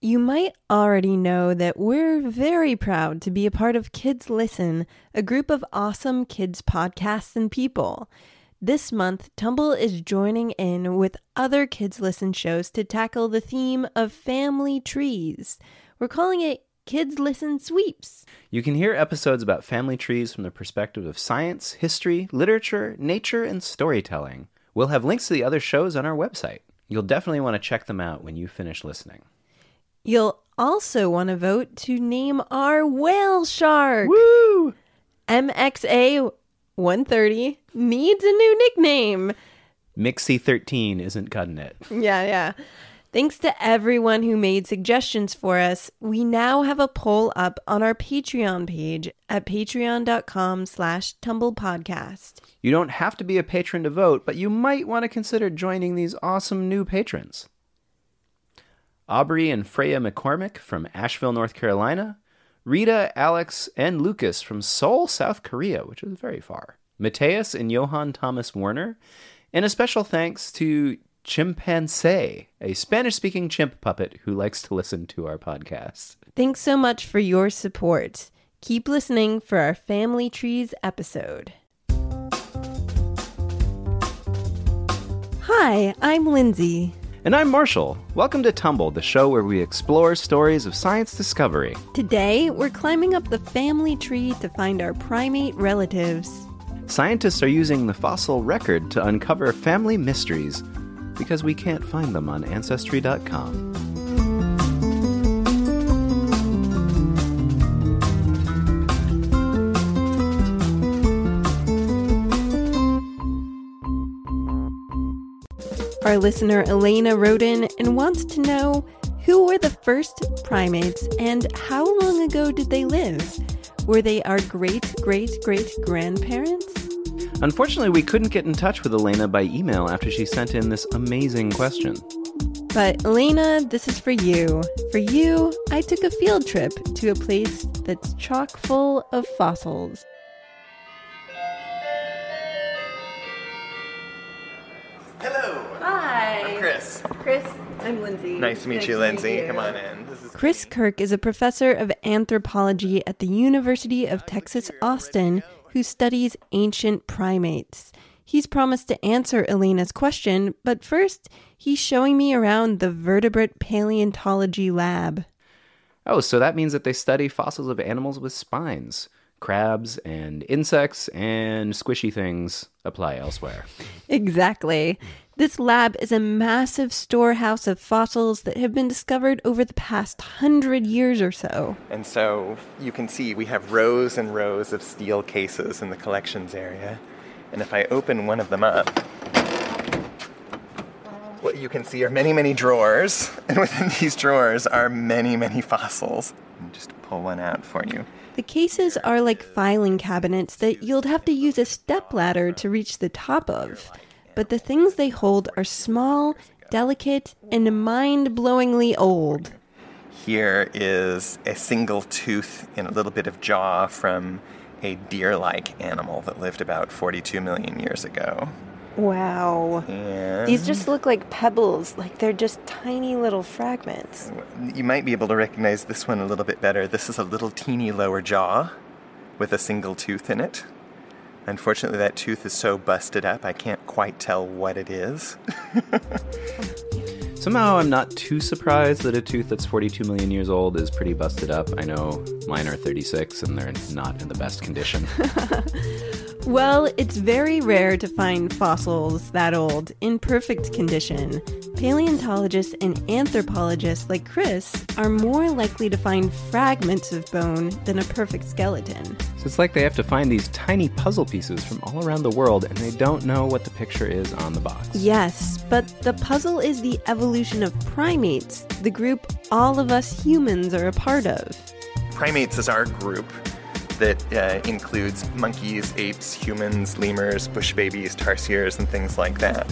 You might already know that we're very proud to be a part of Kids Listen, a group of awesome kids podcasts and people. This month, Tumble is joining in with other Kids Listen shows to tackle the theme of family trees. We're calling it Kids Listen Sweeps. You can hear episodes about family trees from the perspective of science, history, literature, nature, and storytelling. We'll have links to the other shows on our website. You'll definitely want to check them out when you finish listening. You'll also want to vote to name our whale shark. Woo! MXA 130 needs a new nickname. Mixie 13 isn't cutting it. Yeah, yeah. Thanks to everyone who made suggestions for us. We now have a poll up on our Patreon page at patreon.com slash tumblepodcast. You don't have to be a patron to vote, but you might want to consider joining these awesome new patrons. Aubrey and Freya McCormick from Asheville, North Carolina. Rita, Alex, and Lucas from Seoul, South Korea, which is very far. Mateus and Johann Thomas Werner. And a special thanks to Chimpanzee, a Spanish speaking chimp puppet who likes to listen to our podcast. Thanks so much for your support. Keep listening for our Family Trees episode. Hi, I'm Lindsay. And I'm Marshall. Welcome to Tumble, the show where we explore stories of science discovery. Today, we're climbing up the family tree to find our primate relatives. Scientists are using the fossil record to uncover family mysteries because we can't find them on Ancestry.com. Our listener Elena wrote in and wants to know who were the first primates and how long ago did they live? Were they our great great great grandparents? Unfortunately, we couldn't get in touch with Elena by email after she sent in this amazing question. But Elena, this is for you. For you, I took a field trip to a place that's chock full of fossils. Hello, Hi. I'm Chris. Chris, I'm Lindsay. Nice to meet you, Lindsay. Come on in. This is Chris Kirk is a professor of anthropology at the University of Texas Austin who studies ancient primates. He's promised to answer Elena's question, but first, he's showing me around the vertebrate paleontology lab. Oh, so that means that they study fossils of animals with spines. Crabs and insects and squishy things apply elsewhere. Exactly. This lab is a massive storehouse of fossils that have been discovered over the past hundred years or so. And so you can see we have rows and rows of steel cases in the collections area. And if I open one of them up, what you can see are many, many drawers. And within these drawers are many, many fossils. I'll just pull one out for you. The cases are like filing cabinets that you'll have to use a stepladder to reach the top of. But the things they hold are small, delicate, and mind blowingly old. Here is a single tooth and a little bit of jaw from a deer like animal that lived about 42 million years ago. Wow. And These just look like pebbles, like they're just tiny little fragments. you might be able to recognize this one a little bit better. This is a little teeny lower jaw with a single tooth in it. Unfortunately, that tooth is so busted up, I can't quite tell what it is. Somehow, I'm not too surprised that a tooth that's 42 million years old is pretty busted up. I know mine are 36 and they're not in the best condition. Well, it's very rare to find fossils that old in perfect condition. Paleontologists and anthropologists like Chris are more likely to find fragments of bone than a perfect skeleton. so it's like they have to find these tiny puzzle pieces from all around the world and they don't know what the picture is on the box. Yes, but the puzzle is the evolution of primates, the group all of us humans are a part of. Primates is our group that uh, includes monkeys, apes, humans, lemurs, bush babies, tarsiers, and things like that.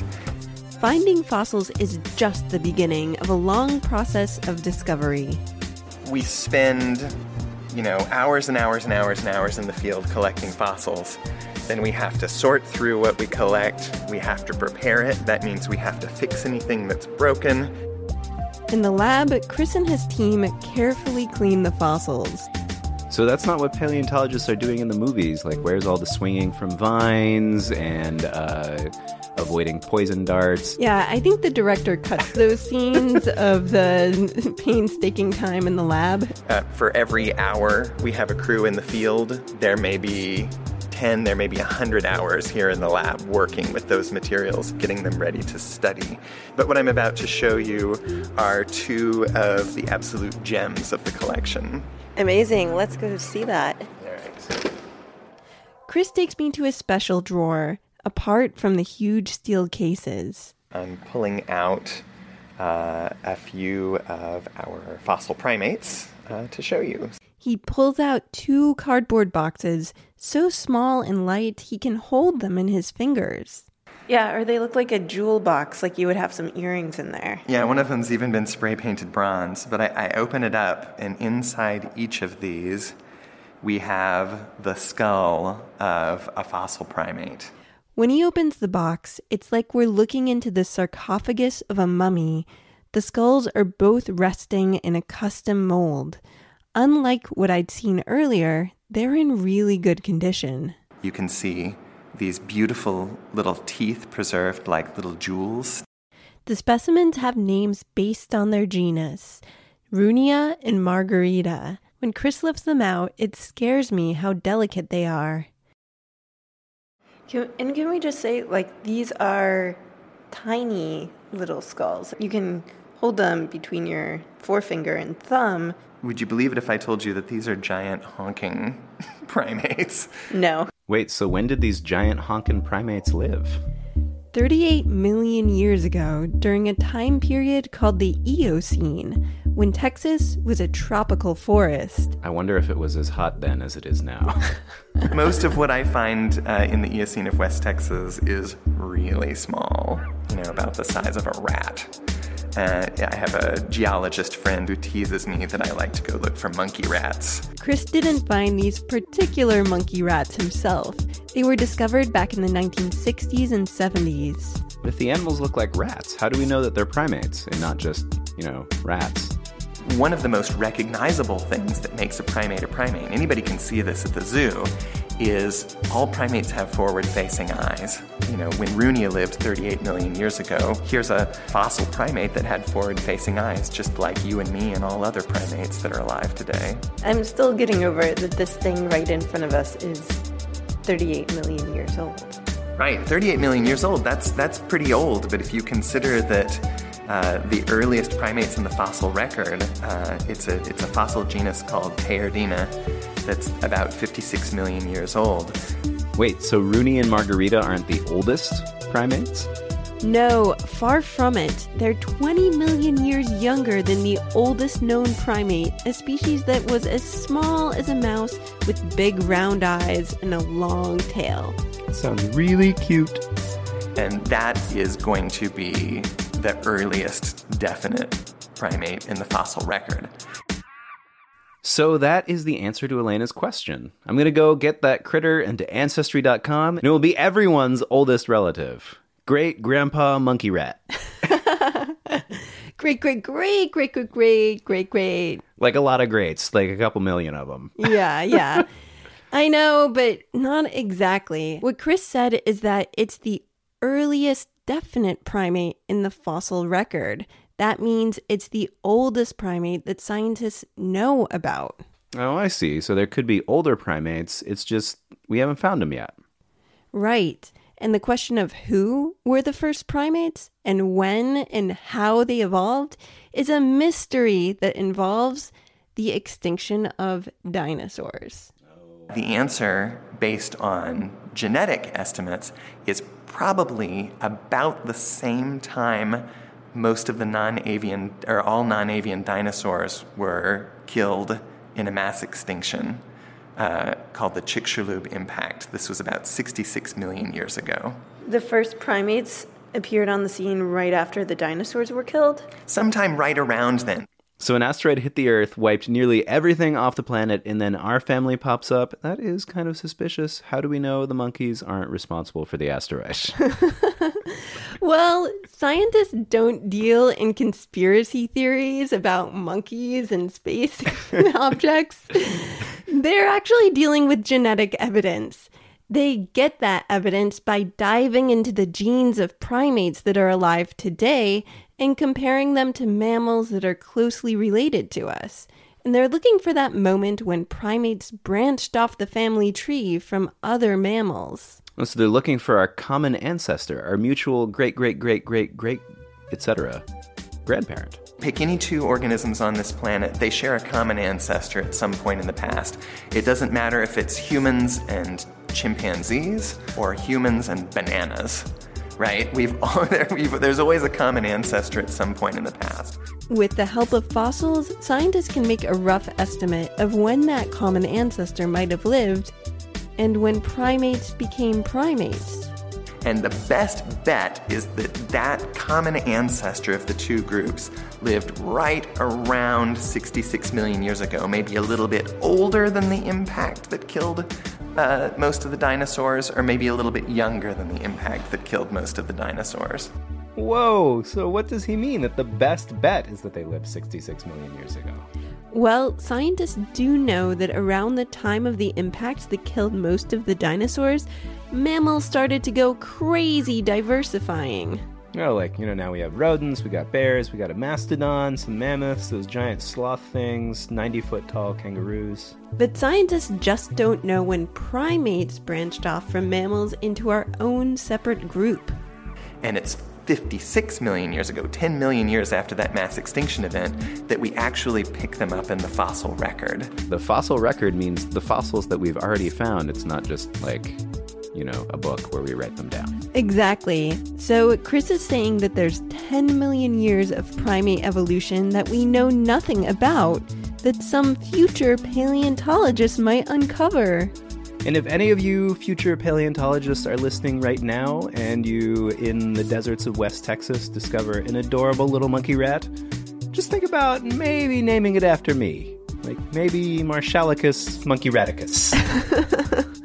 Finding fossils is just the beginning of a long process of discovery. We spend, you know, hours and hours and hours and hours in the field collecting fossils. Then we have to sort through what we collect. We have to prepare it. That means we have to fix anything that's broken. In the lab, Chris and his team carefully clean the fossils. So that's not what paleontologists are doing in the movies. Like, where's all the swinging from vines and uh, avoiding poison darts? Yeah, I think the director cuts those scenes of the painstaking time in the lab. Uh, for every hour we have a crew in the field, there may be 10, there may be 100 hours here in the lab working with those materials, getting them ready to study. But what I'm about to show you are two of the absolute gems of the collection. Amazing. Let's go see that. All right. Chris takes me to a special drawer, apart from the huge steel cases. I'm pulling out uh, a few of our fossil primates uh, to show you. He pulls out two cardboard boxes, so small and light he can hold them in his fingers. Yeah, or they look like a jewel box, like you would have some earrings in there. Yeah, one of them's even been spray painted bronze, but I, I open it up, and inside each of these, we have the skull of a fossil primate. When he opens the box, it's like we're looking into the sarcophagus of a mummy. The skulls are both resting in a custom mold. Unlike what I'd seen earlier, they're in really good condition. You can see these beautiful little teeth preserved like little jewels. The specimens have names based on their genus Rooneyia and Mahgarita. When Chris lifts them out, it scares me how delicate they are. Can, and can we just say, like, these are tiny little skulls? You can hold them between your forefinger and thumb. Would you believe it if I told you that these are giant honking primates? No. Wait, so when did these giant honkin' primates live? 38 million years ago, during a time period called the Eocene, when Texas was a tropical forest. I wonder if it was as hot then as it is now. Most of what I find uh, in the Eocene of West Texas is really small, you know, about the size of a rat. Uh, I have a geologist friend who teases me that I like to go look for monkey rats. Chris didn't find these particular monkey rats himself. They were discovered back in the 1960s and 70s. But if the animals look like rats, how do we know that they're primates and not just, you know, rats? One of the most recognizable things that makes a primate a primate, anybody can see this at the zoo, is all primates have forward facing eyes. You know, when Rooneyia lived 38 million years ago, here's a fossil primate that had forward facing eyes, just like you and me and all other primates that are alive today. I'm still getting over it that this thing right in front of us is 38 million years old. Right, 38 million years old. That's that's pretty old. But if you consider that uh, the earliest primates in the fossil record, uh, it's a it's a fossil genus called Teilhardina, that's about 56 million years old. Wait, so Rooney and Mahgarita aren't the oldest primates? No, far from it. They're 20 million years younger than the oldest known primate, a species that was as small as a mouse with big round eyes and a long tail. Sounds really cute. And that is going to be the earliest definite primate in the fossil record. So that is the answer to Elena's question. I'm going to go get that critter into Ancestry.com, and it will be everyone's oldest relative. Great Grandpa Monkey Rat. Great, great, great, great, great, great, great, great. Like a lot of greats, like a couple million of them. Yeah, yeah. I know, but not exactly. What Chris said is that it's the earliest definite primate in the fossil record. That means it's the oldest primate that scientists know about. Oh, I see. So there could be older primates. It's just we haven't found them yet. Right. And the question of who were the first primates and when and how they evolved is a mystery that involves the extinction of dinosaurs. The answer, based on genetic estimates, is probably about the same time most of the non-avian or all non-avian dinosaurs were killed in a mass extinction uh, called the Chicxulub impact. This was about 66 million years ago. The first primates appeared on the scene right after the dinosaurs were killed. Sometime right around then. So an asteroid hit the Earth, wiped nearly everything off the planet, and then our family pops up. That is kind of suspicious. How do we know the monkeys aren't responsible for the asteroid? Well, scientists don't deal in conspiracy theories about monkeys and space objects. They're actually dealing with genetic evidence. They get that evidence by diving into the genes of primates that are alive today and comparing them to mammals that are closely related to us. And they're looking for that moment when primates branched off the family tree from other mammals. so they're looking for our common ancestor, our mutual great, great, great, great, great, etc. grandparent. Pick any two organisms on this planet, they share a common ancestor at some point in the past. It doesn't matter if it's humans and chimpanzees or humans and bananas, right? We've, all, there, we've there's always a common ancestor at some point in the past. With the help of fossils, scientists can make a rough estimate of when that common ancestor might have lived and when primates became primates. And the best bet is that that common ancestor of the two groups lived right around 66 million years ago, maybe a little bit older than the impact that killed uh, most of the dinosaurs, or maybe a little bit younger than the impact that killed most of the dinosaurs. Whoa, so what does he mean that the best bet is that they lived 66 million years ago? Well, scientists do know that around the time of the impact that killed most of the dinosaurs, mammals started to go crazy diversifying. Oh, like, you know, now we have rodents, we got bears, we got a mastodon, some mammoths, those giant sloth things, 90 foot tall kangaroos. But scientists just don't know when primates branched off from mammals into our own separate group. And it's 56 million years ago, 10 million years after that mass extinction event, that we actually pick them up in the fossil record. The fossil record means the fossils that we've already found. It's not just like, you know, a book where we write them down. Exactly. So Chris is saying that there's 10 million years of primate evolution that we know nothing about, that some future paleontologists might uncover. And if any of you future paleontologists are listening right now and you in the deserts of West Texas discover an adorable little monkey rat, just think about maybe naming it after me. Like maybe Marshallicus monkeyrhaticus.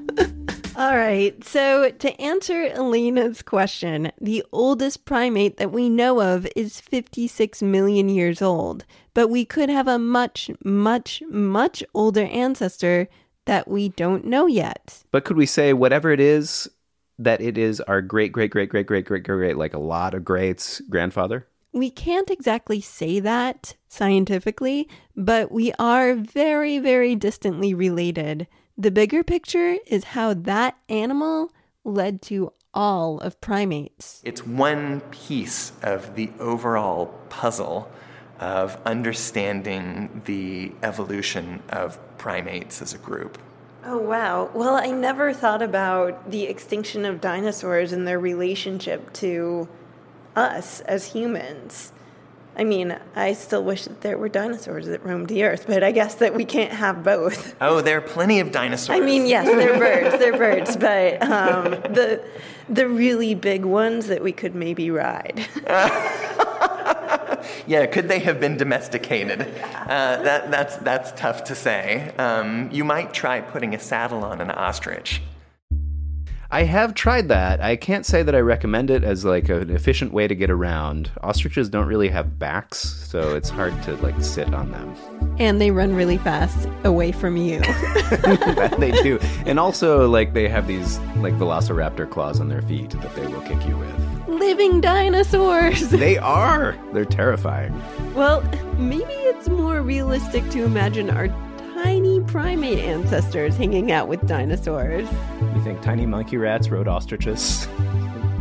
All right, so to answer Elena's question, the oldest primate that we know of is 56 million years old, but we could have a much, much, much older ancestor that we don't know yet. but could we say whatever it is that it is our great great great great great great great great like a lot of greats grandfather? We can't exactly say that scientifically, but we are very, very distantly related. The bigger picture is how that animal led to all of primates. It's one piece of the overall puzzle of understanding the evolution of primates as a group. Oh, wow. Well, I never thought about the extinction of dinosaurs and their relationship to us as humans. I mean, I still wish that there were dinosaurs that roamed the earth, but I guess that we can't have both. Oh, there are plenty of dinosaurs. I mean, yes, they're birds, they're birds, but um, the the really big ones that we could maybe ride. yeah, could they have been domesticated? Uh, that, that's, that's tough to say. Um, you might try putting a saddle on an ostrich. I have tried that. I can't say that I recommend it as like an efficient way to get around. Ostriches don't really have backs, so it's hard to like sit on them. And they run really fast away from you. that they do. And also like they have these like velociraptor claws on their feet that they will kick you with. Living dinosaurs! They are. They're terrifying. Well, maybe it's more realistic to imagine our tiny primate ancestors hanging out with dinosaurs. You think tiny monkey rats rode ostriches?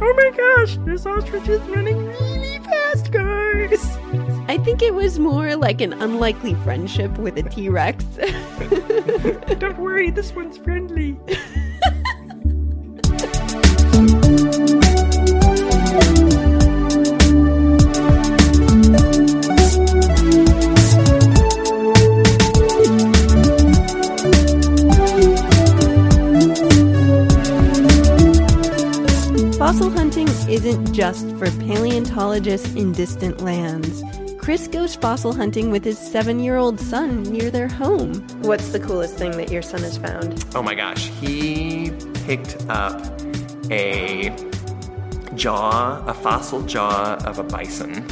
Oh my gosh, this ostrich ostriches running really fast, guys! I think it was more like an unlikely friendship with a T Rex. Don't worry, this one's friendly. Fossil just in distant lands. Chris goes goes fossil hunting with his seven year old son near their home. What's the coolest thing that your son has found? Oh my gosh, he picked up a jaw, a fossil jaw of a bison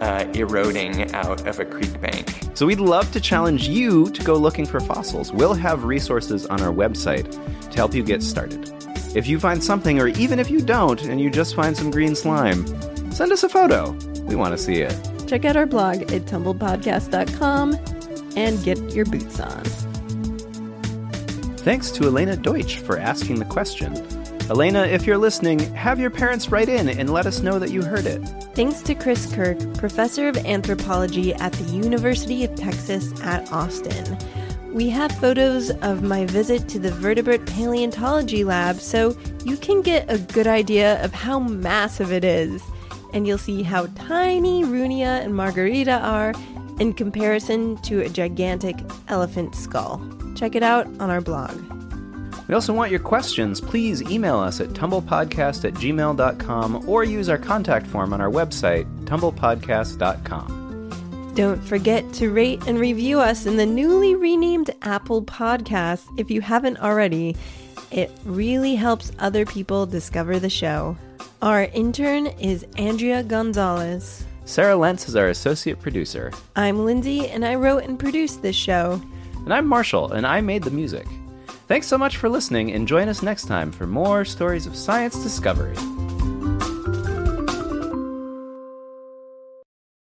uh, eroding out of a creek bank. So we'd love to challenge you to go looking for fossils. We'll have resources on our website to help you get started. If you find something, or even if you don't and you just find some green slime, send us a photo. We want to see it. Check out our blog at tumblepodcast.com and get your boots on. Thanks to Elena Deutsch for asking the question. Elena, if you're listening, have your parents write in and let us know that you heard it. Thanks to Chris Kirk, professor of anthropology at the University of Texas at Austin. We have photos of my visit to the vertebrate paleontology lab so you can get a good idea of how massive it is. And you'll see how tiny Rooneyia and Mahgarita are in comparison to a gigantic elephant skull. Check it out on our blog. We also want your questions. Please email us at tumblepodcast at gmail.com or use our contact form on our website, tumblepodcast.com. Don't forget to rate and review us in the newly renamed Apple Podcast if you haven't already. It really helps other people discover the show. Our intern is Andrea Gonzalez. Sarah Lentz is our associate producer. I'm Lindsay, and I wrote and produced this show. And I'm Marshall, and I made the music. Thanks so much for listening, and join us next time for more stories of science discovery.